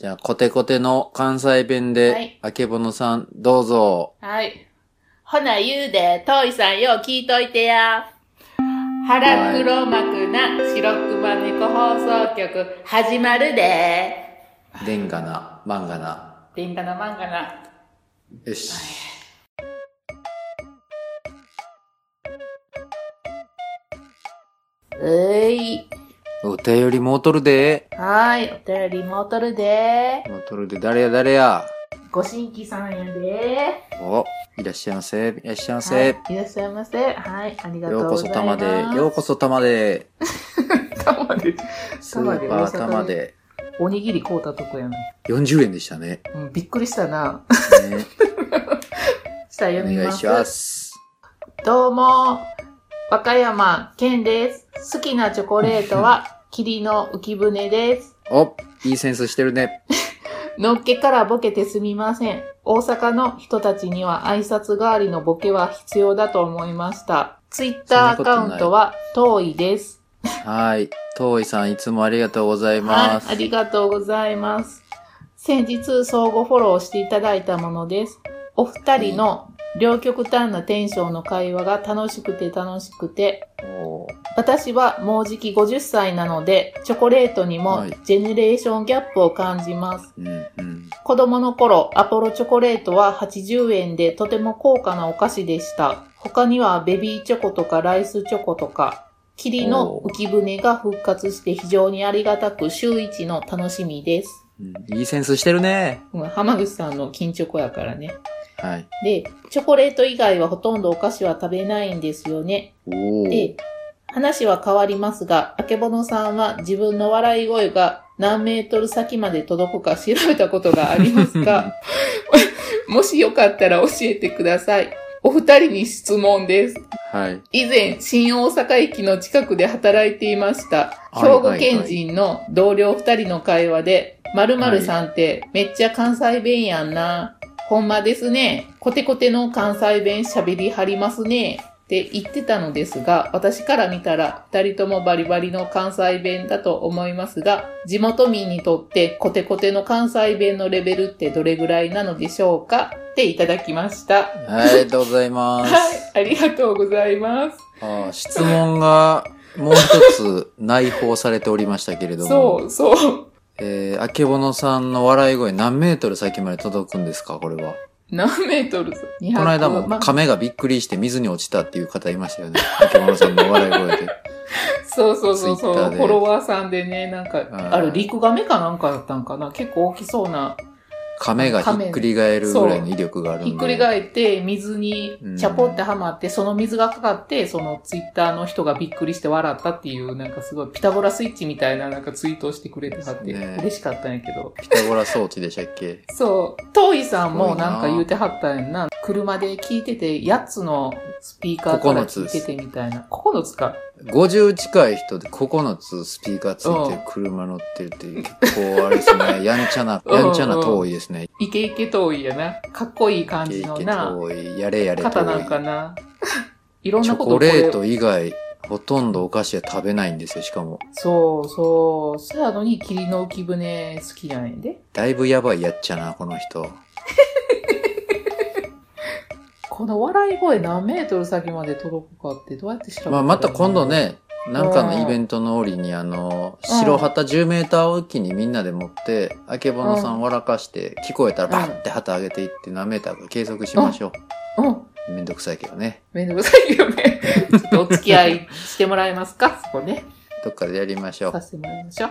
じゃあ、コテコテの関西弁で、はいあけぼのさん、どうぞ。はい。ほな言うで、トイさんよう聞いといてや。腹黒幕な白熊猫放送局始まるで。でんがな、まんがな。でんがなまんがな。よし。うい。お便りもうとるで。はい、お便りもうとるで。もうとるで、誰や誰や。ご新規さんやで。お、いらっしゃいませ。いらっしゃいまはせ。い、いらっしゃいませ。はい、ありがとうようこそございます。玉で、ようこそ玉で、玉で。スーパー玉で、おにぎり買うたとこやね。40円でしたね。うん、びっくりしたな。ねしたらお読みます。願いします。どうも、和歌山健です。好きなチョコレートは、霧の浮舟です。お、いいセンスしてるね。のっけからボケてすみません。大阪の人たちには挨拶代わりのボケは必要だと思いました。ツイッターアカウントは遠いです。はい。遠いさん、いつもありがとうございます。はい、ありがとうございます。先日相互フォローしていただいたものです。お二人の両極端なテンションの会話が楽しくて楽しくて、私はもうじき50歳なので、チョコレートにもはいジェネレーションギャップを感じます。うん、うん。子供の頃、アポロチョコレートは80円でとても高価なお菓子でした。他にはベビーチョコとかライスチョコとか、霧の浮舟が復活して非常にありがたく週一の楽しみです。うんいいセンスしてるね。うん浜口さんの金チョコやからね。はい。で、チョコレート以外はほとんどお菓子は食べないんですよね。で、話は変わりますが、あけぼのさんは自分の笑い声が何メートル先まで届くか調べたことがありますか？もしよかったら教えてください。お二人に質問です。はい。以前、新大阪駅の近くで働いていました。はい兵庫県人の同僚二人の会話で、〇〇さんってめっちゃ関西弁やんな。ほんまですね。コテコテの関西弁喋りはりますね。って言ってたのですが、私から見たら二人ともバリバリの関西弁だと思いますが、地元民にとってコテコテの関西弁のレベルってどれぐらいなのでしょうか？っていただきました。はい、ありがとうございます。はい、ありがとうございます。あー質問がもう一つ内包されておりましたけれども。そう、そう。えー、あけぼのさんの笑い声何メートル先まで届くんですか？これは。何メートル ?200 この間もまあ亀がびっくりして水に落ちたっていう方いましたよね。あけぼのさんの笑い声で。そうそうそうそう。フォロワーさんでね、なんか、んあれ、リクガメかなんかだったんかな結構大きそうな。亀がひっくり返るぐらいの威力があるんで。ひっくり返って、水にチャポってはまって、その水がかかって、そのツイッターの人がびっくりして笑ったっていう、なんかすごいピタゴラスイッチみたいななんかツイートをしてくれてはって、ね嬉しかったんやけど。ピタゴラ装置でしたっけ？そう。トイさんもなんか言うてはったんやんな。車で聞いてて、8つのスピーカーから聞いててみたいな。9つか。50近い人で9つスピーカーついてる車乗ってるって結構あれですね。やんちゃな、うんやんちゃな遠いですね。イケイケ遠いやな。かっこいい感イケイケじのな。遠い、やれやれ遠い。方なんかな。いろんチョなことコレート以外、ほとんどお菓子は食べないんですよ、しかも。そうそう。そやのに霧の浮舟好きなんやで。だいぶやばいやっちゃな、この人。この笑い声何メートル先まで届くかってどうやって調べたらまあ、また今度。ね、なんかうんのイベントの折に、あの、うん白旗10メーターおきにみんなで持って、あけぼのさん笑かして、聞こえたらバンって旗上げていって何メーターか計測しましょうん。う。めんどくさいけどね。めんどくさいよね。ちょっとお付き合いしてもらえますか？そこね。どっかでやりましょうさ。せてもらいましょう。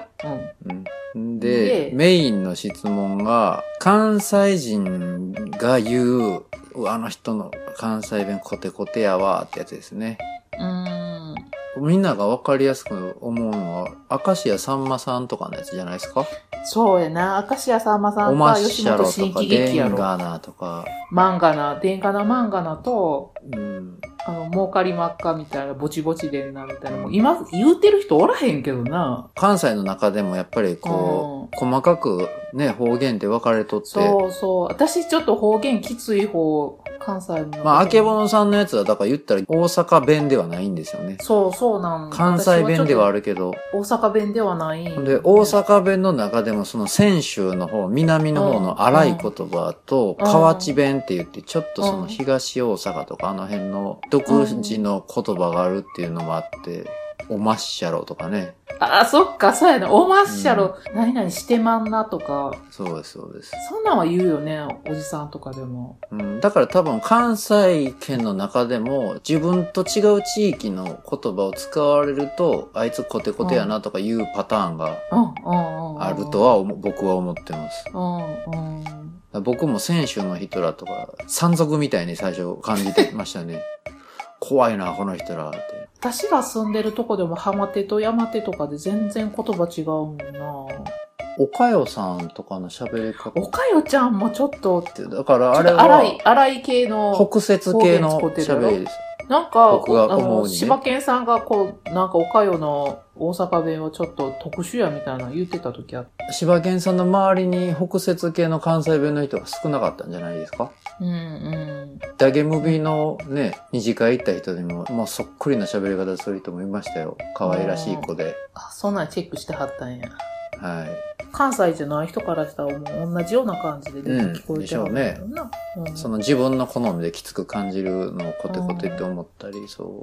うん。うん、ででメインの質問が、関西人が言う、うわあの人の関西弁コテコテやわってやつですね。うーん。みんながわかりやすく思うのは、明石家さんまさんとかのやつじゃないですか？そうやな。明石家さんまさんおまかっしゃろ吉本新とか、喜劇やろ。デンガナとか、漫画な、電ガナ漫画なと、うん、あの、儲かりまっかみたいな、ぼちぼちでんなみたいな。もう今、言うてる人おらへんけどな。関西の中でもやっぱりこう、細かくね、方言って分かれとって。そうそう。私ちょっと方言きつい方、関西の。まあ、あけぼのさんのやつは、だから言ったら大阪弁ではないんですよね。そうそうなん関西弁ではある。るけど。大阪弁ではない。で、大阪弁の中でもその泉州の方、南の方の荒い言葉と、うん河内弁って言って、ちょっとそのうん東大阪とかあの辺の独自の言葉があるっていうのもあって、おまっしゃろとかね。あ、そっか、そうやな。おまっしゃろ、何々してまんなとか、そうです、そうです。そんなんは言うよね、おじさんとかでも。うん、だから多分関西圏の中でも自分と違う地域の言葉を使われると、あいつコテコテやなとかいうパターンがうん、うん、うん。あるとは思僕は思ってます。うん、うん。僕も選手の人らとか、山賊みたいに最初感じてましたね。怖いな、この人らって。私が住んでるとこでも浜手と山手とかで全然言葉違うもんな。おかよさんとかの喋り方おかよちゃんもちょっと、って、だからああれ荒いは、、荒い系の、北節系の喋りです。なんか、僕があの、思うにね柴犬さんがこう、なんかおかよの大阪弁はちょっと特殊やみたいなの言ってた時あって。柴犬さんの周りに北節系の関西弁の人が少なかったんじゃないですか？うんうん。ダゲムビのね、二次会行った人でも、もうそっくりな喋り方する人もいましたよ。可愛らしい子で。あ、そんなんチェックしてはったんや。はい。関西じゃない人からしたらもう同じような感じで出て聞こえてはるんだろうな。うんその自分の好みできつく感じるのをコテコテって思ったり、そううん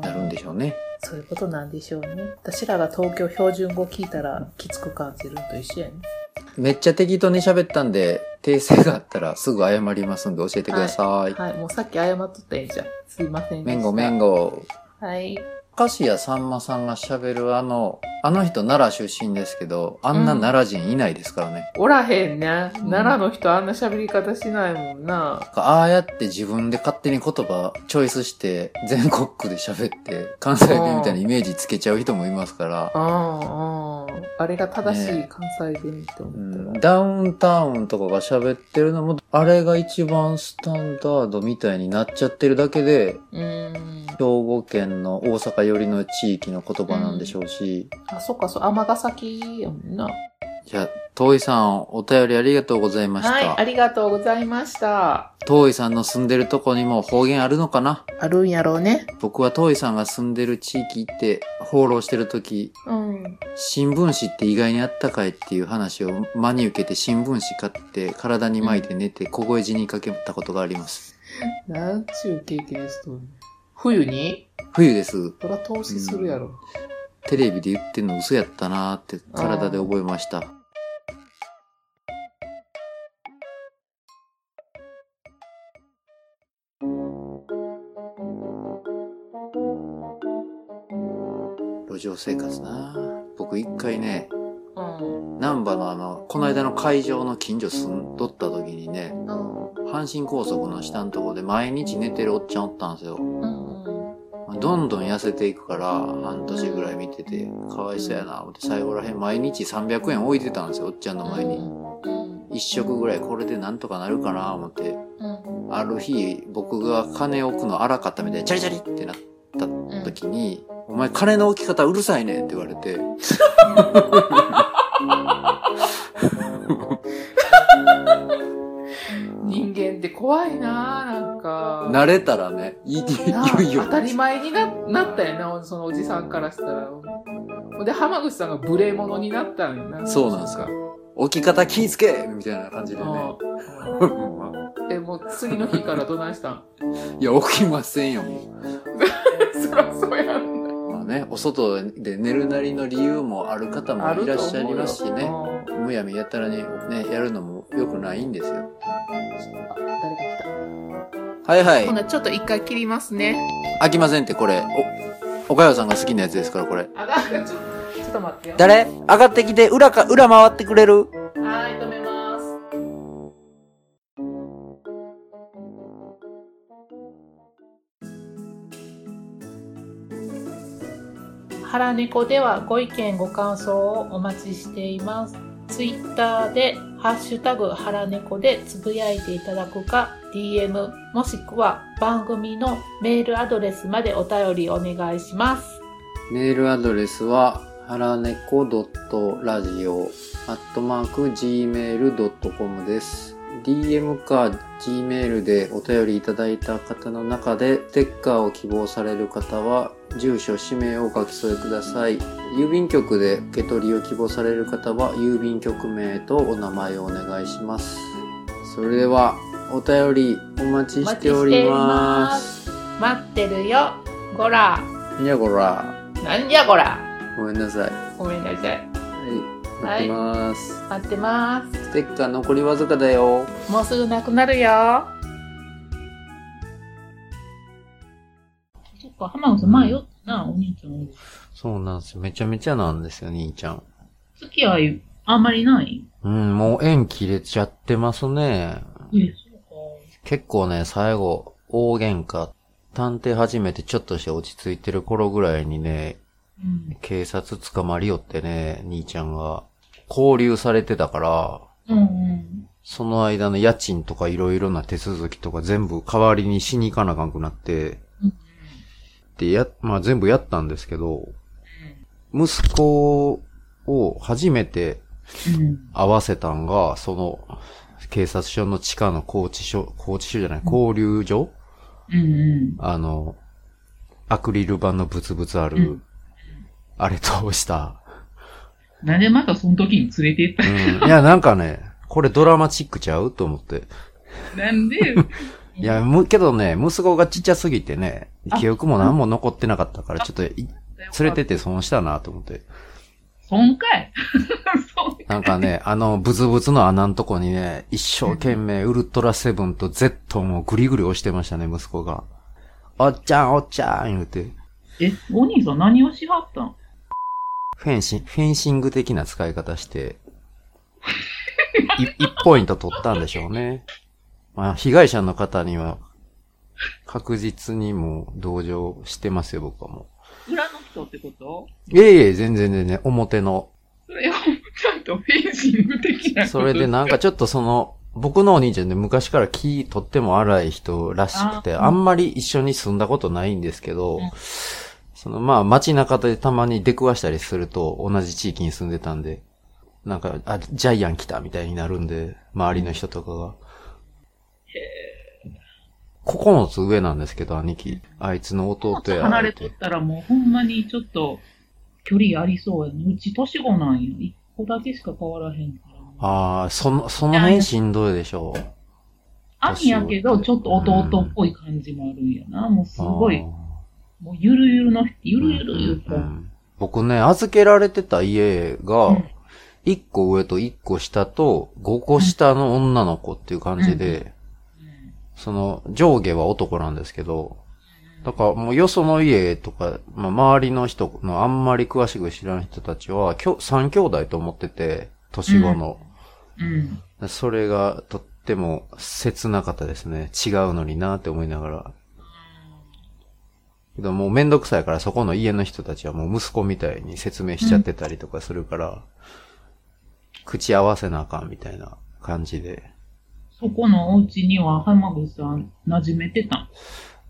なるんでしょうね。そういうことなんでしょうね。私らが東京標準語聞いたらきつく感じるのと一緒やね。めっちゃ適当に喋ったんで、訂正があったらすぐ謝りますんで教えてください。はい、もうさっき謝っとったらいいじゃん。すいませんでした。めんごめんご。はい。明石家さんまさんが喋るあの、あの人奈良出身ですけど、あんな奈良人いないですからね。おらへんね。うん奈良の人あんな喋り方しないもんな。ああやって自分で勝手に言葉チョイスして、全国区で喋って、関西弁みたいなイメージつけちゃう人もいますから、うんうん。あれが正しいね関西弁ってう思んったら。ダウンタウンとかが喋ってるのも、あれが一番スタンダードみたいになっちゃってるだけで、うん。兵庫県の大阪寄りの地域の言葉なんでしょうし、あ、そっか、そう、尼崎やもんな。じゃあ、遠井さん、お便りありがとうございました。はい、ありがとうございました。遠井さんの住んでるとこにも方言あるのかな？あるんやろうね。僕は遠井さんが住んでる地域行って放浪してる時、うん。新聞紙って意外にあったかいっていう話を真に受けて新聞紙買って体に巻いて寝て凍え死にかけたことがあります。なんちゅう経験しと冬に？冬です。そら投資するやろ。テレビで言ってんの嘘やったなーって体で覚えました。路上生活な僕一回ね、うん。難波のあの、この間の会場の近所住んどった時にね、うん。阪神高速の下のとこで毎日寝てるおっちゃんおったんですよ。うん。どんどん痩せていくから、半年ぐらい見てて、かわいそうやな、思って最後らへん毎日300円置いてたんですよ、おっちゃんの前に。一食ぐらいこれでなんとかなるかな、思って。うん。ある日、僕が金置くの荒かったみたいに、チャリチャリってなった時に、お前金の置き方うるさいねって言われて、怖いななんか。慣れたらね、いい、なあ言うよ。当たり前にななったよな、そのおじさんからしたら。ほんで、浜口さんが無礼者になったんよな。そうなんですか。置き方気ぃつけみたいな感じでね。うんえ、もう次の日からどないしたん？いや、置きませんよ、も そらそうやんう。まあね、お外で寝るなりの理由もある方もいらっしゃいますしね。むやみやたらにね、やるのも良くないんですよ。うんあ誰が来たはいはいほ。な、ちょっと一回切りますね。飽きませんって、これ。お、おかよさんが好きなやつですから、これ。あ、なんかちょちょっと待ってよ。誰？上がってきて、裏か、裏回ってくれる？はい、止めます。腹猫ではご意見ご感想をお待ちしています。ツイッターでハッシュタグ腹猫でつぶやいていただくか、DM もしくは番組のメールアドレスまでお便りお願いします。メールアドレスは、はらねこ .radio アットマーク gmail.com です。DM か Gmail でお便りいただいた方の中で、ステッカーを希望される方は、住所、氏名をお書き添えください。郵便局で受け取りを希望される方は、郵便局名とお名前をお願いします。それでは、お便りお待ちしております。待ってるよ。こら。いやこら、なんじゃこら。ごめんなさい。ごめんなさい。はい、待ってます。待ってます。ステッカー残りわずかだよ。もうすぐなくなるよ。そっか、浜口さん、前よな、お兄ちゃん。そうなんですよ。めちゃめちゃなんですよ、兄ちゃん。付き合い、あんまりない？うん、もう縁切れちゃってますね。え、そうか。結構ね、最後、大喧嘩。探偵始めてちょっとして落ち着いてる頃ぐらいにね、うん。警察捕まりよってね、兄ちゃんが。交留されてたから、うんうん。その間の家賃とかいろいろな手続きとか全部代わりにしに行かなあかんくなって、うんで、や、まあ全部やったんですけど、息子を初めてうん。会わせたんが、その、警察署の地下の拘置所、拘置所じゃない、交流所？うんうん。あの、アクリル板のブツブツある、うんあれ通した。なんでまたその時に連れて行っうん。いや、なんかね、これドラマチックちゃう？と思って。たなんで？いや、む、けどね、息子がちっちゃすぎてね、あ記憶も何も残ってなかったから、ちょっとい、連れてって損したなと思って。損かい 損なんかね、あの、ブツブツの穴のとこにね、一生懸命ウルトラセブンと Z もグリグリ押してましたね、息子が。おっちゃん、おっちゃん、言うて。え、お兄さん何をしはったん？フェンシン、フェンシング的な使い方して、い1ポイント取ったんでしょうね。まあ、被害者の方には、確実にもう同情してますよ、僕はも裏の人ってこと？う。いえいえ、全然全然、表の。それをちゃんとフェンシング的なそれでなんかちょっとその、僕のお兄ちゃんで昔から気とっても荒い人らしくて、ああんまり一緒に住んだことないんですけど、うんそのまあ街中でたまに出くわしたりすると同じ地域に住んでたんで、なんか、あ、ジャイアン来たみたいになるんで、周りの人とかが。9つ上なんですけど、兄貴。あいつの弟や。離れとったらもうほんまにちょっと距離ありそうやね。うち年子なんよ。一個だけしか変わらへんから。ああ、その、その辺しんどいでしょう。兄やけど、ちょっと弟っぽい感じもあるんやな。もうすごいもうゆるゆるの、ゆるゆる言うか。うんうん僕ね、預けられてた家うがん、1個上と1個下と5個下の女の子っていう感じで、その上下は男なんですけど、だからもうよその家とか、まあ、周りの人のあんまり詳しく知らん人たちは、きょ3兄弟と思ってて、年子の。うん。それがとっても切なかったですね。違うのになって思いながら。けどもうめんどくさいからそこの家の人たちはもう息子みたいに説明しちゃってたりとかするから、口合わせなあかんみたいな感じで。そこのお家には浜口さん馴染めてたん？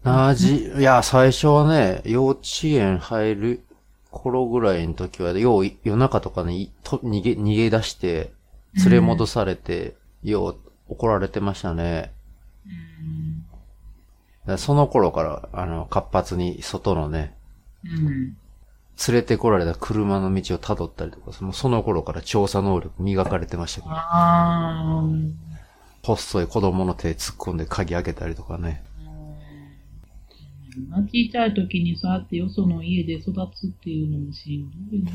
なじ、いや、最初はね、幼稚園入る頃ぐらいの時は、よう夜中とかにと逃げ、逃げ出して、連れ戻されて、よう怒られてましたね。うん。その頃から、あの、活発に外のね、うん。連れてこられた車の道を辿ったりとか、そのその頃から調査能力磨かれてましたけど、あー。細い子供の手突っ込んで鍵開けたりとかね。小さい時にそうやってよその家で育つっていうのもしんどいね。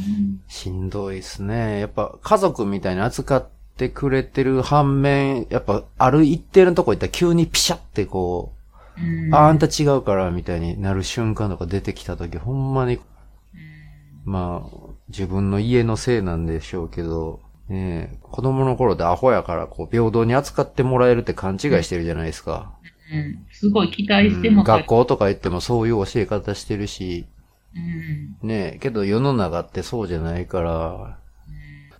しんどいですね。やっぱ家族みたいに扱ってくれてる反面、やっぱある一定のとこ行ったら急にピシャってこう、うん。あ、あんた違うからみたいになる瞬間とか出てきた時、ほんまに、まあ、自分の家のせいなんでしょうけど、ねえ、子供の頃でアホやからこう平等に扱ってもらえるって勘違いしてるじゃないですか。うん。すごい期待してうんも学校とか行ってもそういう教え方してるし、うん。ねえ、けど世の中ってそうじゃないから、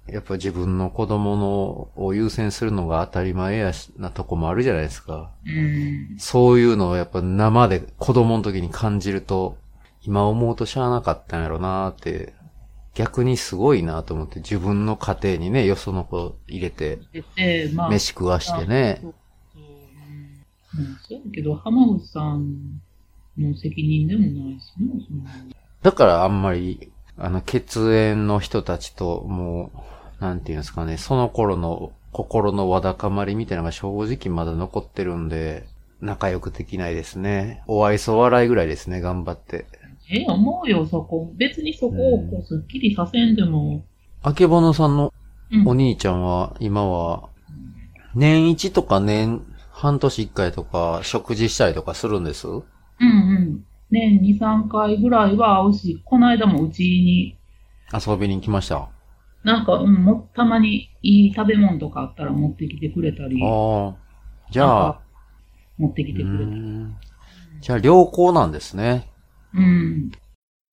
やっぱ自分の子供のを優先するのが当たり前やしなとこもあるじゃないですか。うん。そういうのをやっぱ生で子供の時に感じると、今思うとしゃあなかったんやろなーって逆にすごいなと思って、自分の家庭にね、よその子入れて、飯食わしてねそ。うやけど、浜口さんの責任でもないしね、だからあんまり、あの、血縁の人たちと、もう、なんていうんですかね、その頃の心のわだかまりみたいなのが正直まだ残ってるんで、仲良くできないですね。お愛想笑いぐらいですね、頑張って。ええ、思うよ、そこ。別にそこをこう、すっきりさせんでも。あけぼのさんのうん。お兄ちゃんは、今は、年一とか年半年一回とか、食事したりとかするんです？うんうん。年2、3回ぐらいは会うし、この間もうちに、遊びに来ました。あなんか、うん、も、たまにいい食べ物とかあったら持ってきてくれたり、あ。じゃあ持ってきうてくれたり。じゃあ良好なんですね。うん。